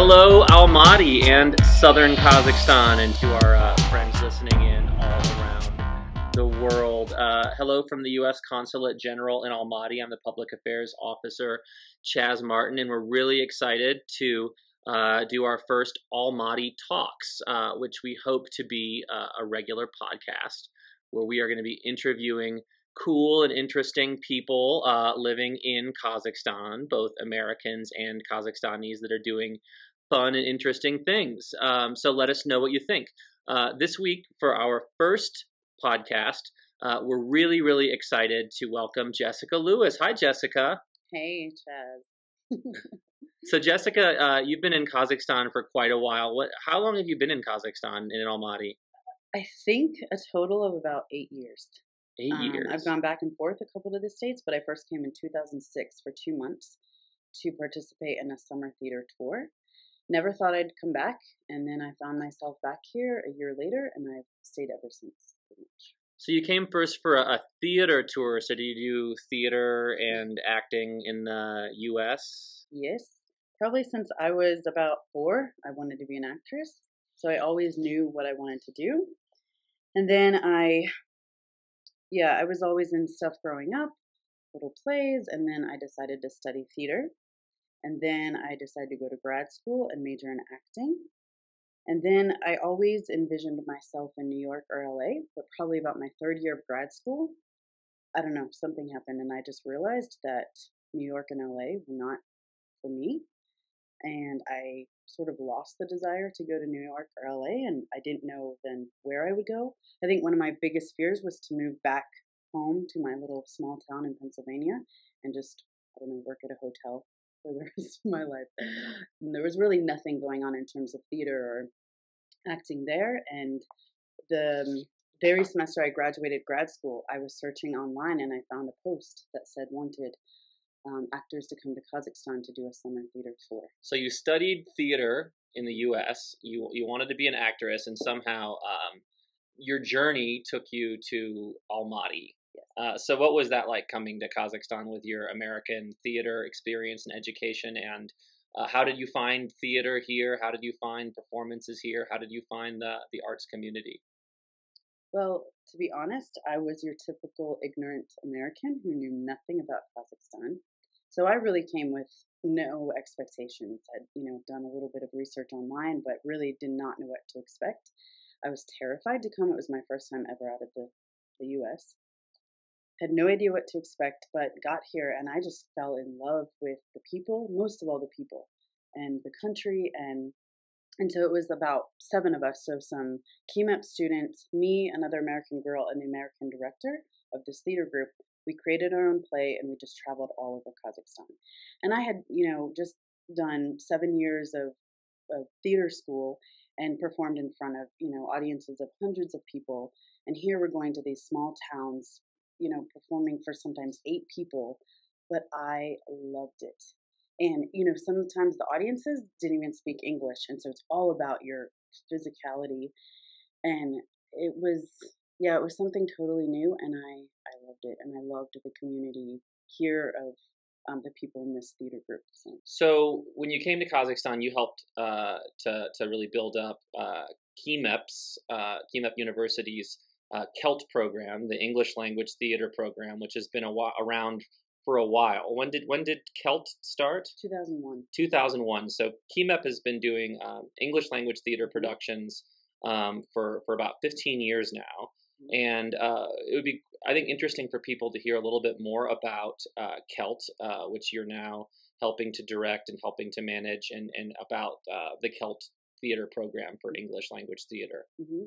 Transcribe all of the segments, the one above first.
Hello, Almaty and southern Kazakhstan, and to our uh, friends listening in all around the world. Uh, hello from the U.S. Consulate General in Almaty. I'm the Public Affairs Officer, Chaz Martin, and we're really excited to uh, do our first Almaty Talks, uh, which we hope to be uh, a regular podcast where we are going to be interviewing cool and interesting people uh, living in Kazakhstan, both Americans and Kazakhstanis that are doing fun and interesting things. Um, so let us know what you think. Uh, this week, for our first podcast, uh, we're really, really excited to welcome Jessica Lewis. Hi, Jessica. Hey, Chaz. so, Jessica, uh, you've been in Kazakhstan for quite a while. What? How long have you been in Kazakhstan in Almaty? I think a total of about eight years. Eight um, years. I've gone back and forth a couple of the states, but I first came in 2006 for two months to participate in a summer theater tour. Never thought I'd come back, and then I found myself back here a year later, and I've stayed ever since. So you came first for a, a theater tour. So did you do theater and acting in the U.S.? Yes, probably since I was about four. I wanted to be an actress, so I always knew what I wanted to do. And then I yeah, I was always in stuff growing up, little plays, and then I decided to study theater. And then I decided to go to grad school and major in acting. And then I always envisioned myself in New York or LA, but probably about my third year of grad school, I don't know, something happened and I just realized that New York and LA were not for me. And I sort of lost the desire to go to New York or LA, and I didn't know then where I would go. I think one of my biggest fears was to move back home to my little small town in Pennsylvania and just, I don't know, work at a hotel for the rest of my life. And there was really nothing going on in terms of theater or acting there. And the um, very semester I graduated grad school, I was searching online and I found a post that said wanted um, actors to come to Kazakhstan to do a summer theater tour. So you studied theater in the U.S. You you wanted to be an actress, and somehow um, your journey took you to Almaty. Uh, so what was that like coming to Kazakhstan with your American theater experience and education? And uh, how did you find theater here? How did you find performances here? How did you find the the arts community? Well, to be honest, I was your typical ignorant American who knew nothing about Kazakhstan. So I really came with no expectations. I'd, you know, done a little bit of research online, but really did not know what to expect. I was terrified to come. It was my first time ever out of the, the US. Had no idea what to expect, but got here and I just fell in love with the people, most of all the people, and the country and and so it was about seven of us, so some KIMEP students, me, another American girl, and the American director of this theater group. We created our own play and we just traveled all over Kazakhstan. And I had, you know, just done seven years of, of theater school and performed in front of, you know, audiences of hundreds of people. And here we're going to these small towns, you know, performing for sometimes eight people. But I loved it. And, you know, sometimes the audiences didn't even speak English. And so it's all about your physicality. And it was, yeah, it was something totally new. And I, I loved it. And I loved the community here of um, the people in this theater group. So. so when you came to Kazakhstan, you helped uh, to, to really build up uh, KIMEP's, uh, KIMEP University's uh, KELT program, the English language theater program, which has been a while, around for a while. When did when did KELT start? 2001. 2001. So KIMEP has been doing um, English language theater productions um, for for about 15 years now, mm-hmm. and uh, it would be I think interesting for people to hear a little bit more about uh, KELT, uh, which you're now helping to direct and helping to manage, and and about uh, the KELT theater program for English language theater. Mm-hmm.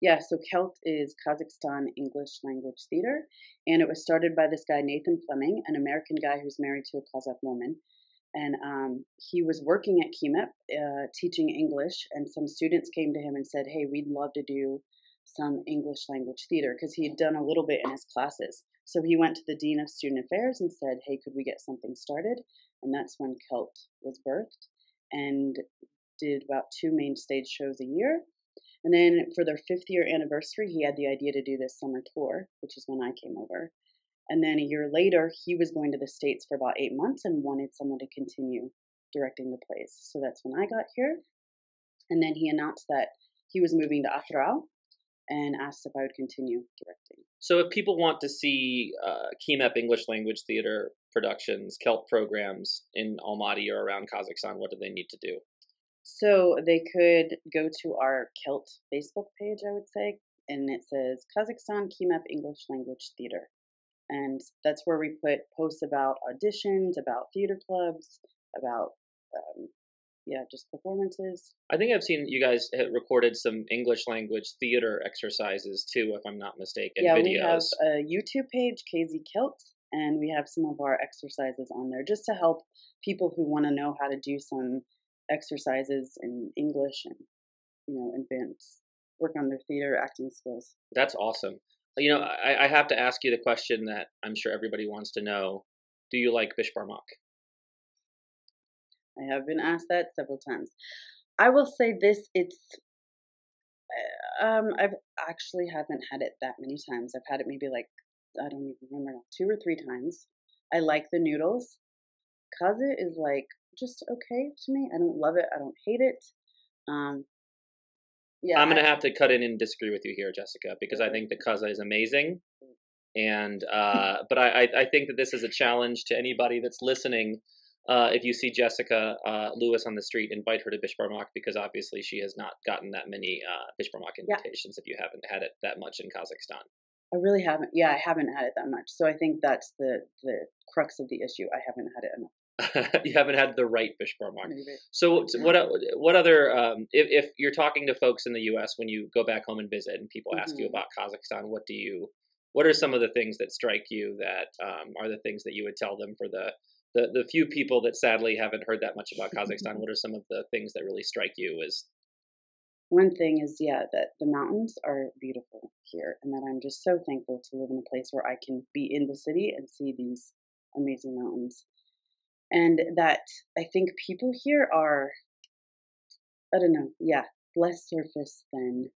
Yeah, so KELT is Kazakhstan English Language Theater, and it was started by this guy, Nathan Fleming, an American guy who's married to a Kazakh woman. And um, he was working at KIMEP, uh, teaching English, and some students came to him and said, Hey, we'd love to do some English language theater because he had done a little bit in his classes. So he went to the Dean of Student Affairs and said, Hey, could we get something started? And that's when KELT was birthed and did about two main stage shows a year and then for their fifth year anniversary, he had the idea to do this summer tour, which is when I came over. And then a year later, he was going to the States for about eight months and wanted someone to continue directing the plays. So that's when I got here. And then he announced that he was moving to Atyrau and asked if I would continue directing. So if people want to see uh, KIMEP English language theater productions, KELT programs in Almaty or around Kazakhstan, what do they need to do? So they could go to our KELT Facebook page, I would say, and it says Kazakhstan KIMEP English Language Theater. And that's where we put posts about auditions, about theater clubs, about um, yeah, just performances. I think I've seen you guys recorded some English language theater exercises too, if I'm not mistaken. Yeah, videos. we have a YouTube page, KZ KELT, and we have some of our exercises on there just to help people who want to know how to do some exercises in English and you know advance work on their theater acting skills. That's awesome. You know, I, I have to ask you the question that I'm sure everybody wants to know: Do you like beshbarmak? I have been asked that several times. I will say this: it's uh, um, I've actually haven't had it that many times. I've had it maybe like I don't even remember now, two or three times. I like the noodles. Kaza is like just okay to me. I don't love it. I don't hate it. Um, yeah, I'm gonna I, have to cut in and disagree with you here, Jessica, because I think the kaza is amazing, and uh, but I, I think that this is a challenge to anybody that's listening. Uh, if you see Jessica uh, Lewis on the street, invite her to Beshbarmak because obviously she has not gotten that many uh, Beshbarmak invitations yeah. if you haven't had it that much in Kazakhstan. I really haven't. Yeah, I haven't had it that much. So I think that's the the crux of the issue. I haven't had it enough. you haven't had the right beshbarmak. So what what other um, if, if you're talking to folks in the U.S. when you go back home and visit and people mm-hmm. ask you mm-hmm. about Kazakhstan, what do you what are some of the things that strike you that um, are the things that you would tell them for the, the the few people that sadly haven't heard that much about Kazakhstan? what are some of the things that really strike you as one thing is yeah that the mountains are beautiful here and that i'm just so thankful to live in a place where i can be in the city and see these amazing mountains and that I think people here are, I don't know, yeah, less surface than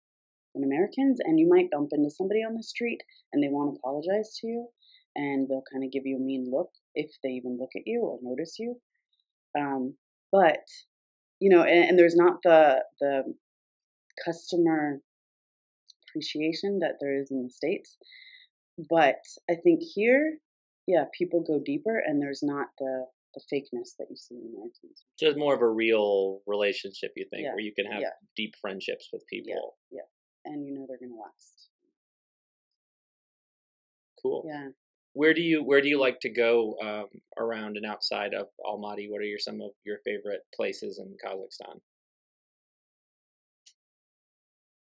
than Americans, and you might bump into somebody on the street and they want to apologize to you, and they'll kind of give you a mean look if they even look at you or notice you. Um, but you know, and, and there's not the the customer appreciation that there is in the states. But I think here, yeah, people go deeper, and there's not the the fakeness that you see in Americans. So it's more of a real relationship, you think, yeah. where you can have yeah. deep friendships with people. Yeah, yeah. and you know they're going to last. Cool. Yeah. Where do you where do you like to go um, around and outside of Almaty? What are your some of your favorite places in Kazakhstan?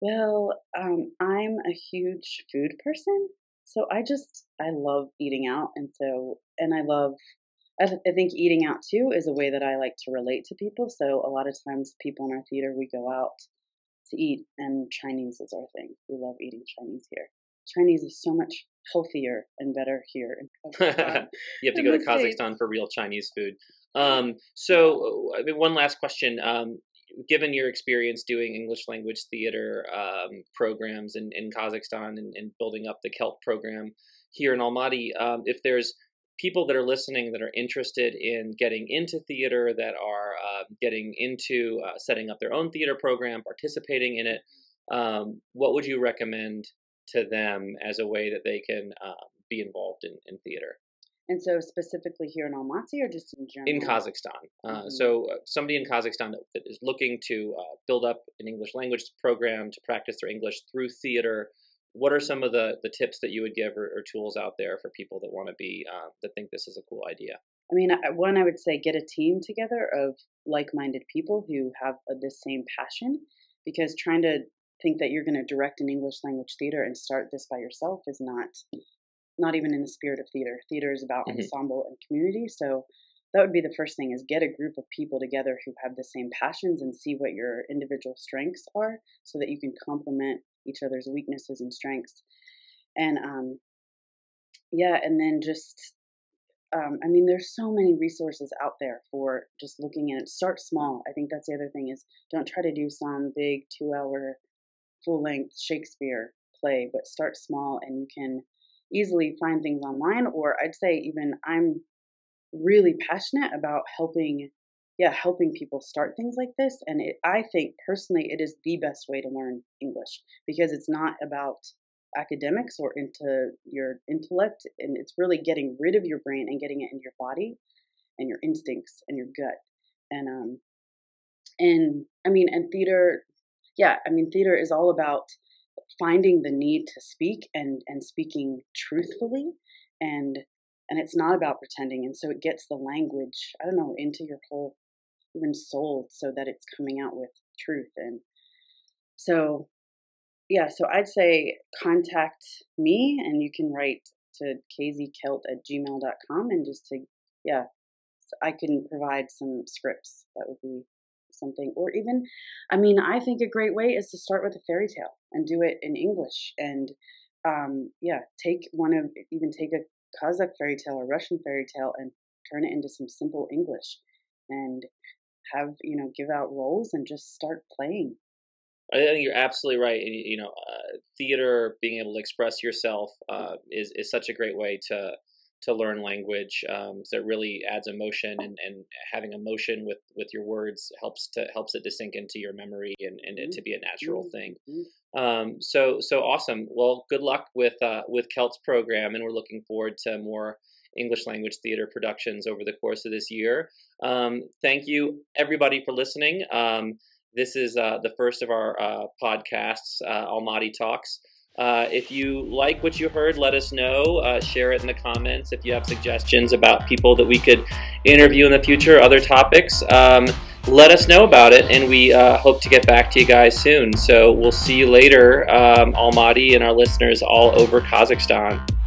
Well, um, I'm a huge food person, so I just I love eating out, and so and I love I, th- I think eating out too is a way that I like to relate to people. So a lot of times, people in our theater, we go out to eat, and Chinese is our thing. We love eating Chinese here. Chinese is so much healthier and better here. you have to go to Kazakhstan for real Chinese food. Um, so, I mean, one last question. Um, given your experience doing English language theater um, programs in, in Kazakhstan and, and, building up the KELT program here in Almaty, um, if there's people that are listening that are interested in getting into theater, that are uh, getting into uh, setting up their own theater program, participating in it, um, what would you recommend to them as a way that they can uh, be involved in, in theater? And so, specifically here in Almaty, or just in general? In Kazakhstan. Uh, mm-hmm. So, uh, somebody in Kazakhstan that is looking to uh, build up an English language program to practice their English through theater what are some of the the tips that you would give or, or tools out there for people that want to be uh, that think this is a cool idea? I mean, one I would say get a team together of like-minded people who have a, the same passion, because trying to think that you're going to direct an English language theater and start this by yourself is not not even in the spirit of theater. Theater is about mm-hmm. ensemble and community, so that would be the first thing is get a group of people together who have the same passions and see what your individual strengths are so that you can complement each other's weaknesses and strengths. And um, yeah, and then just um, I mean, there's so many resources out there for just looking at it. Start small. I think that's the other thing is don't try to do some big two hour full length Shakespeare play, but start small and you can easily find things online. Or I'd say even I'm really passionate about helping yeah, helping people start things like this. And it, I think personally, it is the best way to learn English because it's not about academics or into your intellect, and it's really getting rid of your brain and getting it into your body and your instincts and your gut. And um, and I mean, and theater, yeah, I mean, theater is all about finding the need to speak and and speaking truthfully and and it's not about pretending and so it gets the language i don't know into your whole even soul so that it's coming out with truth and so yeah so i'd say contact me and you can write to kzkelt at gmail.com and just to yeah i can provide some scripts that would be something or even i mean i think a great way is to start with a fairy tale and do it in english and um, yeah take one of even take a kazakh fairy tale or russian fairy tale and turn it into some simple english and have you know give out roles and just start playing I think you're absolutely right. You know, uh, theater, being able to express yourself, uh, is is such a great way to to learn language. Um, so it really adds emotion, and, and having emotion with, with your words helps to helps it to sink into your memory and, and it to be a natural mm-hmm. thing. Um, so so awesome. Well, good luck with uh, with KELT's program, and we're looking forward to more English language theater productions over the course of this year. Um, thank you everybody for listening. Um, this is uh, the first of our uh, podcasts, uh, Almaty Talks. Uh, if you like what you heard, let us know. Uh, share it in the comments. If you have suggestions about people that we could interview in the future, other topics, um, let us know about it. And we uh, hope to get back to you guys soon. So we'll see you later, um, Almaty and our listeners all over Kazakhstan.